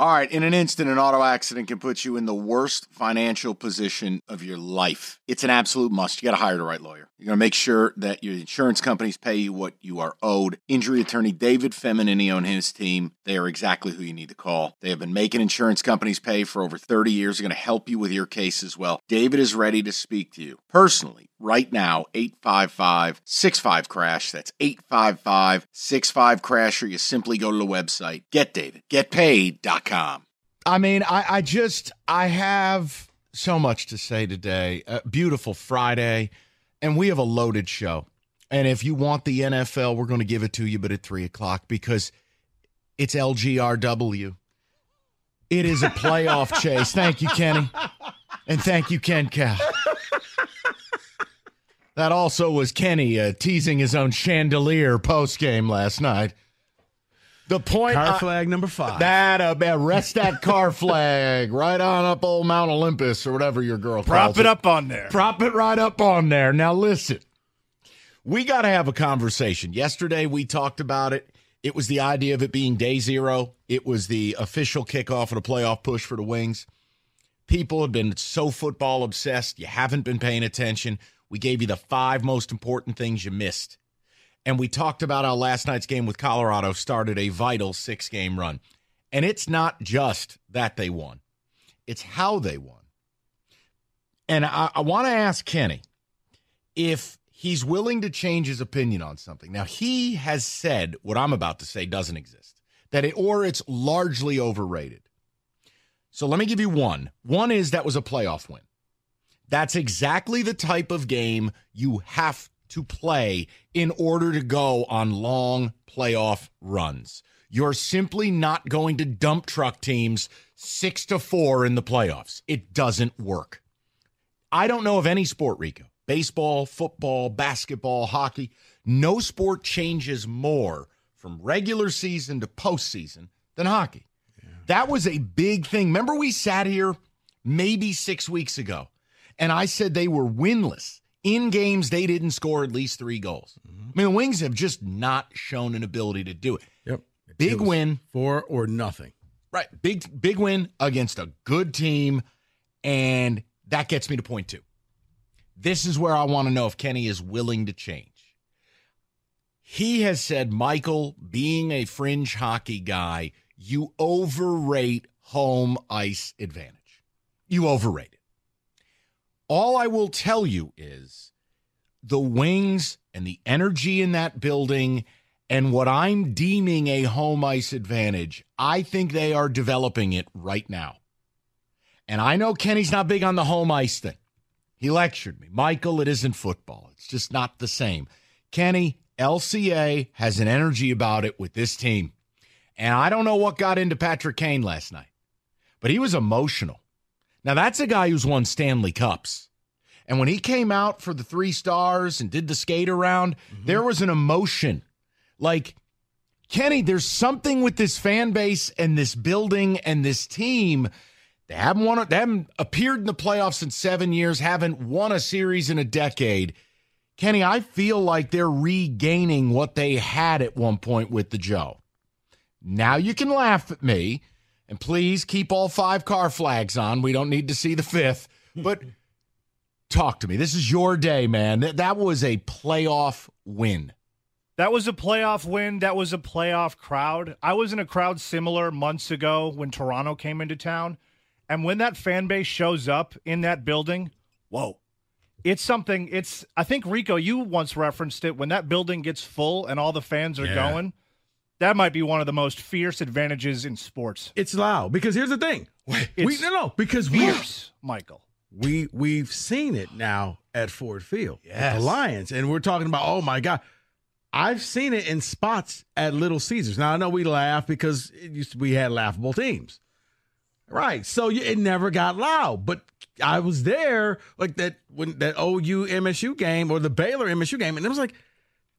All right, in an instant, an auto accident can put you in the worst financial position of your life. It's an absolute must. You got to hire the right lawyer. You're going to make sure that your insurance companies pay you what you are owed. Injury attorney David Feminini and his team, they are exactly who you need to call. They have been making insurance companies pay for over 30 years. They're going to help you with your case as well. David is ready to speak to you personally right now 855 65 crash that's 855 65 crash or you simply go to the website getdavidgetpaid.com I mean, I, I just I have so much to say today. A beautiful Friday, and we have a loaded show. And if you want the NFL, we're going to give it to you, but at three o'clock because it's LGRW. It is a playoff chase. Thank you, Kenny, and thank you, Ken Cow. That also was Kenny uh, teasing his own chandelier post game last night. The point Car I- flag number five. that uh, man, rest that car flag right on up old Mount Olympus or whatever your girl Prop calls it up on there. Prop it right up on there. Now listen, we got to have a conversation. Yesterday we talked about it. It was the idea of it being day zero. It was the official kickoff of the playoff push for the Wings. People have been so football obsessed. You haven't been paying attention. We gave you the five most important things you missed. And we talked about how last night's game with Colorado started a vital six game run. And it's not just that they won, it's how they won. And I, I want to ask Kenny if he's willing to change his opinion on something. Now, he has said what I'm about to say doesn't exist, that it, or it's largely overrated. So let me give you one. One is that was a playoff win. That's exactly the type of game you have to play in order to go on long playoff runs. You're simply not going to dump truck teams six to four in the playoffs. It doesn't work. I don't know of any sport, Rico baseball, football, basketball, hockey. No sport changes more from regular season to postseason than hockey. That was a big thing. Remember, we sat here maybe six weeks ago and I said they were winless in games they didn't score at least three goals. Mm-hmm. I mean, the Wings have just not shown an ability to do it. Yep. Big It win. Four or nothing. Right. Big big win against a good team. And that gets me to point two. This is where I want to know if Kenny is willing to change. He has said, Michael, being a fringe hockey guy, you overrate home ice advantage. You overrate it. All I will tell you is the wings and the energy in that building and what I'm deeming a home ice advantage, I think they are developing it right now. And I know Kenny's not big on the home ice thing. He lectured me. Michael, it isn't football. It's just not the same. Kenny, LCA has an energy about it with this team. And I don't know what got into Patrick Kane last night, but he was emotional. Now, that's a guy who's won Stanley Cups. And when he came out for the three stars and did the skate around, mm-hmm. there was an emotion. Like, Kenny, there's something with this fan base and this building and this team. They haven't won. They haven't appeared in the playoffs in seven years. Haven't won a series in a decade. Kenny, I feel like they're regaining what they had at one point with the Joe. Now you can laugh at me, and please keep all five car flags on. We don't need to see the fifth. But talk to me. This is your day, man. That, that was a playoff win. That was a playoff win. That was a playoff crowd. I was in a crowd similar months ago when Toronto came into town. And when that fan base shows up in that building, whoa. It's something, it's, I think, Rico, you once referenced it. When that building gets full and all the fans are Yeah. going, that might be one of the most fierce advantages in sports. It's loud because here's the thing. we no no because we Fierce, Michael. we we've seen it now at Ford Field. Yes. The Lions. And we're talking about, oh my God. I've seen it in spots at Little Caesars. Now I know we laugh because it used to, we had laughable teams. Right. So you- it never got loud. But I was there like that when that OU MSU game or the Baylor MSU game, and it was like,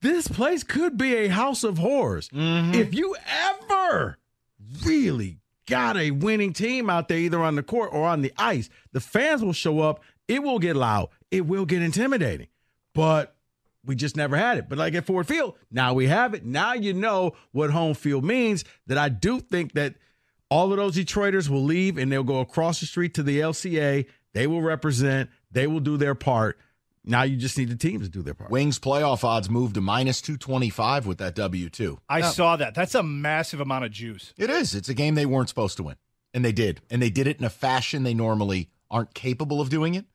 this place could be a house of horrors. Mm-hmm. If you ever really got a winning team out there, either on the court or on the ice, the fans will show up. It will get loud. It will get intimidating. But we just never had it. But like at Ford Field, now we have it. Now you know what home field means. That I do think that all of those Detroiters will leave and they'll go across the street to the LCA. They will represent. They will do their part. Now you just need the teams to do their part. Wings playoff odds moved to minus 225 with that W2. I saw that. That's a massive amount of juice. It is. It's a game they weren't supposed to win. And they did. And they did it in a fashion they normally aren't capable of doing it.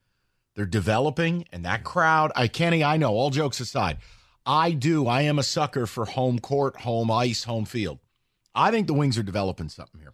They're developing, and that crowd, I Kenny, I know, all jokes aside, I do. I am a sucker for home court, home ice, home field. I think the Wings are developing something here.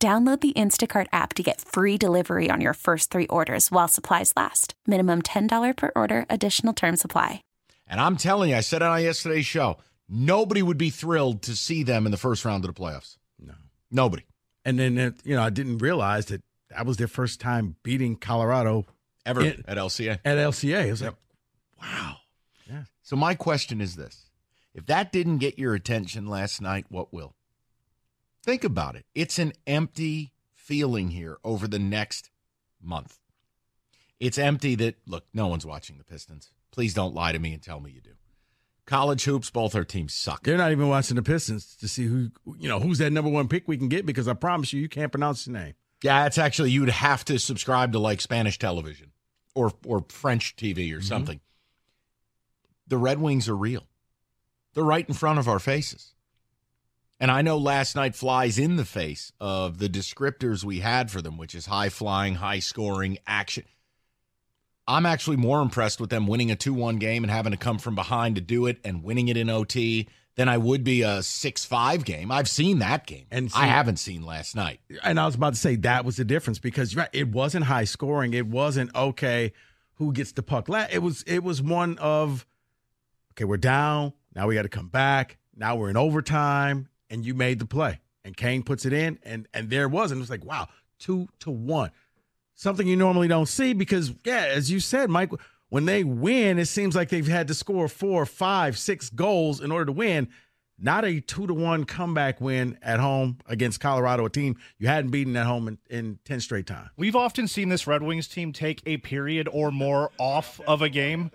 Download the Instacart app to get free delivery on your first three orders while supplies last. Minimum $10 per order, additional term supply. And I'm telling you, I said it on yesterday's show, nobody would be thrilled to see them in the first round of the playoffs. No. Nobody. And then, uh, you know, I didn't realize that that was their first time beating Colorado Ever It- at LCA. at LCA. It was like, wow. Yeah. So my question is this. If that didn't get your attention last night, what will? Think about it. It's an empty feeling here over the next month. It's empty that look, no one's watching the Pistons. Please don't lie to me and tell me you do. College hoops, both our teams suck. They're not even watching the Pistons to see who, you know, who's that number one pick we can get because I promise you, you can't pronounce his name. Yeah, it's actually you'd have to subscribe to like Spanish television or or French TV or mm-hmm. something. The Red Wings are real. They're right in front of our faces. And I know last night flies in the face of the descriptors we had for them, which is high flying, high scoring, action. I'm actually more impressed with them winning a 2 1 game and having to come from behind to do it and winning it in OT than I would be a 6 5 game. I've seen that game. And I haven't seen last night. And I was about to say that was the difference because right, it wasn't high scoring. It wasn't okay. Who gets the puck? It was. It was one of okay. We're down now. We got to come back. Now we're in overtime, and you made the play, and Kane puts it in, and and there was, and it was like wow, two to one, something you normally don't see because yeah, as you said, Mike, when they win, it seems like they've had to score four, five, six goals in order to win. Not a two to one comeback win at home against Colorado, a team you hadn't beaten at home in, in ten straight times. We've often seen this Red Wings team take a period or more off of a game.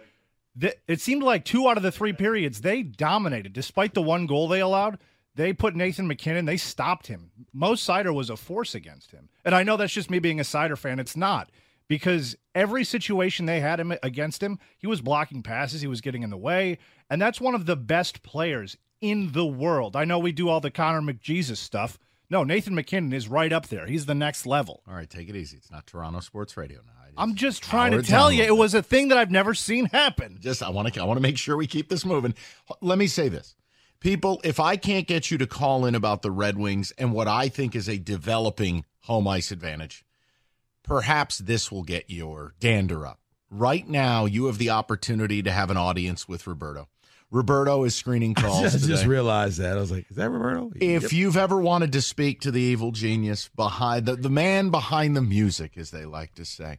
It seemed like two out of the three periods they dominated. Despite the one goal they allowed, they put Nathan MacKinnon, they stopped him. Mo Seider was a force against him. And I know that's just me being a Seider fan. It's not because every situation they had him against him, he was blocking passes, he was getting in the way. And that's one of the best players in the world. I know we do all the Connor McJesus stuff. No, Nathan MacKinnon is right up there. He's the next level. All right, take it easy. It's not Toronto Sports Radio now. I'm just trying to tell you, it was a thing that I've never seen happen. just I want to I want to make sure we keep this moving. Let me say this. People, if I can't get you to call in about the Red Wings and what I think is a developing home ice advantage, perhaps this will get your dander up. Right now, you have the opportunity to have an audience with Roberto. Roberto is screening calls. I just, today. realized that. I was like, is that Roberto? If Yep. you've ever wanted to speak to the evil genius behind the, the man behind the music, as they like to say,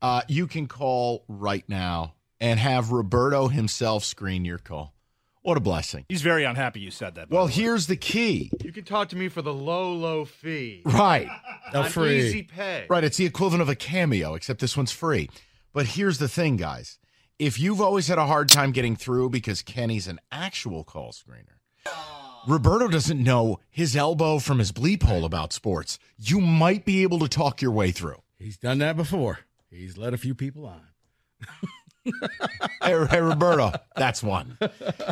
uh, you can call right now and have Roberto himself screen your call. What a blessing. He's very unhappy you said that. Well, here's the key. You can talk to me for the low, low fee. Right. A free. easy pay. Right. It's the equivalent of a cameo, except this one's free. But here's the thing, guys. If you've always had a hard time getting through because Kenny's an actual call screener, Roberto doesn't know his elbow from his bleep hole about sports. You might be able to talk your way through. He's done that before. He's let a few people on. hey, hey, Roberto, that's one.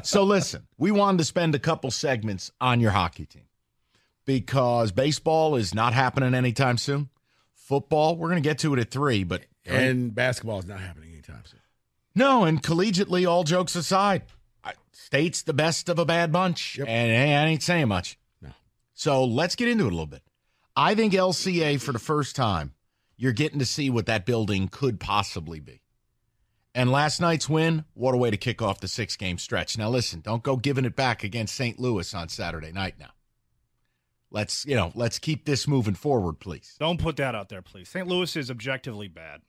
So listen, we wanted to spend a couple segments on your hockey team because baseball is not happening anytime soon. Football, we're going to get to it at three, but And basketball is not happening anytime soon. no. And collegiately, all jokes aside, state's the best of a bad bunch, Yep. and hey, I ain't saying much. No. So let's get into it a little bit. I think LCA for the first time, you're getting to see what that building could possibly be. And last night's win, what a way to kick off the six game stretch. Now, listen, don't go giving it back against St. Louis on Saturday night now. Let's, you know, let's keep this moving forward, please. Don't put that out there, please. St. Louis is objectively bad.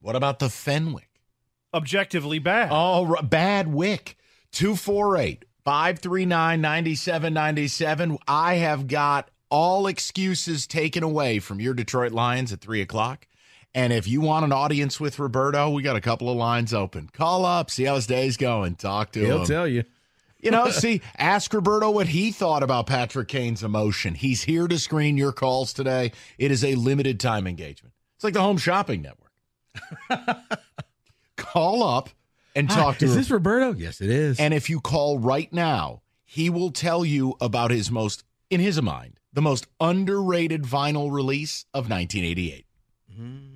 What about the Fenwick? Objectively bad. Oh, bad wick. 248 539 9797. I have got all excuses taken away from your Detroit Lions at 3 o'clock. And if you want an audience with Roberto, we got a couple of lines open. Call up, see how his day's going, talk to him. He'll tell you. You know, see, ask Roberto what he thought about Patrick Kane's emotion. He's here to screen your calls today. It is a limited time engagement. It's like the Home Shopping Network. Call up and talk to him. Is him. this Roberto? Yes, it is. And if you call right now, he will tell you about his most, in his mind, the most underrated vinyl release of 1988. Mm.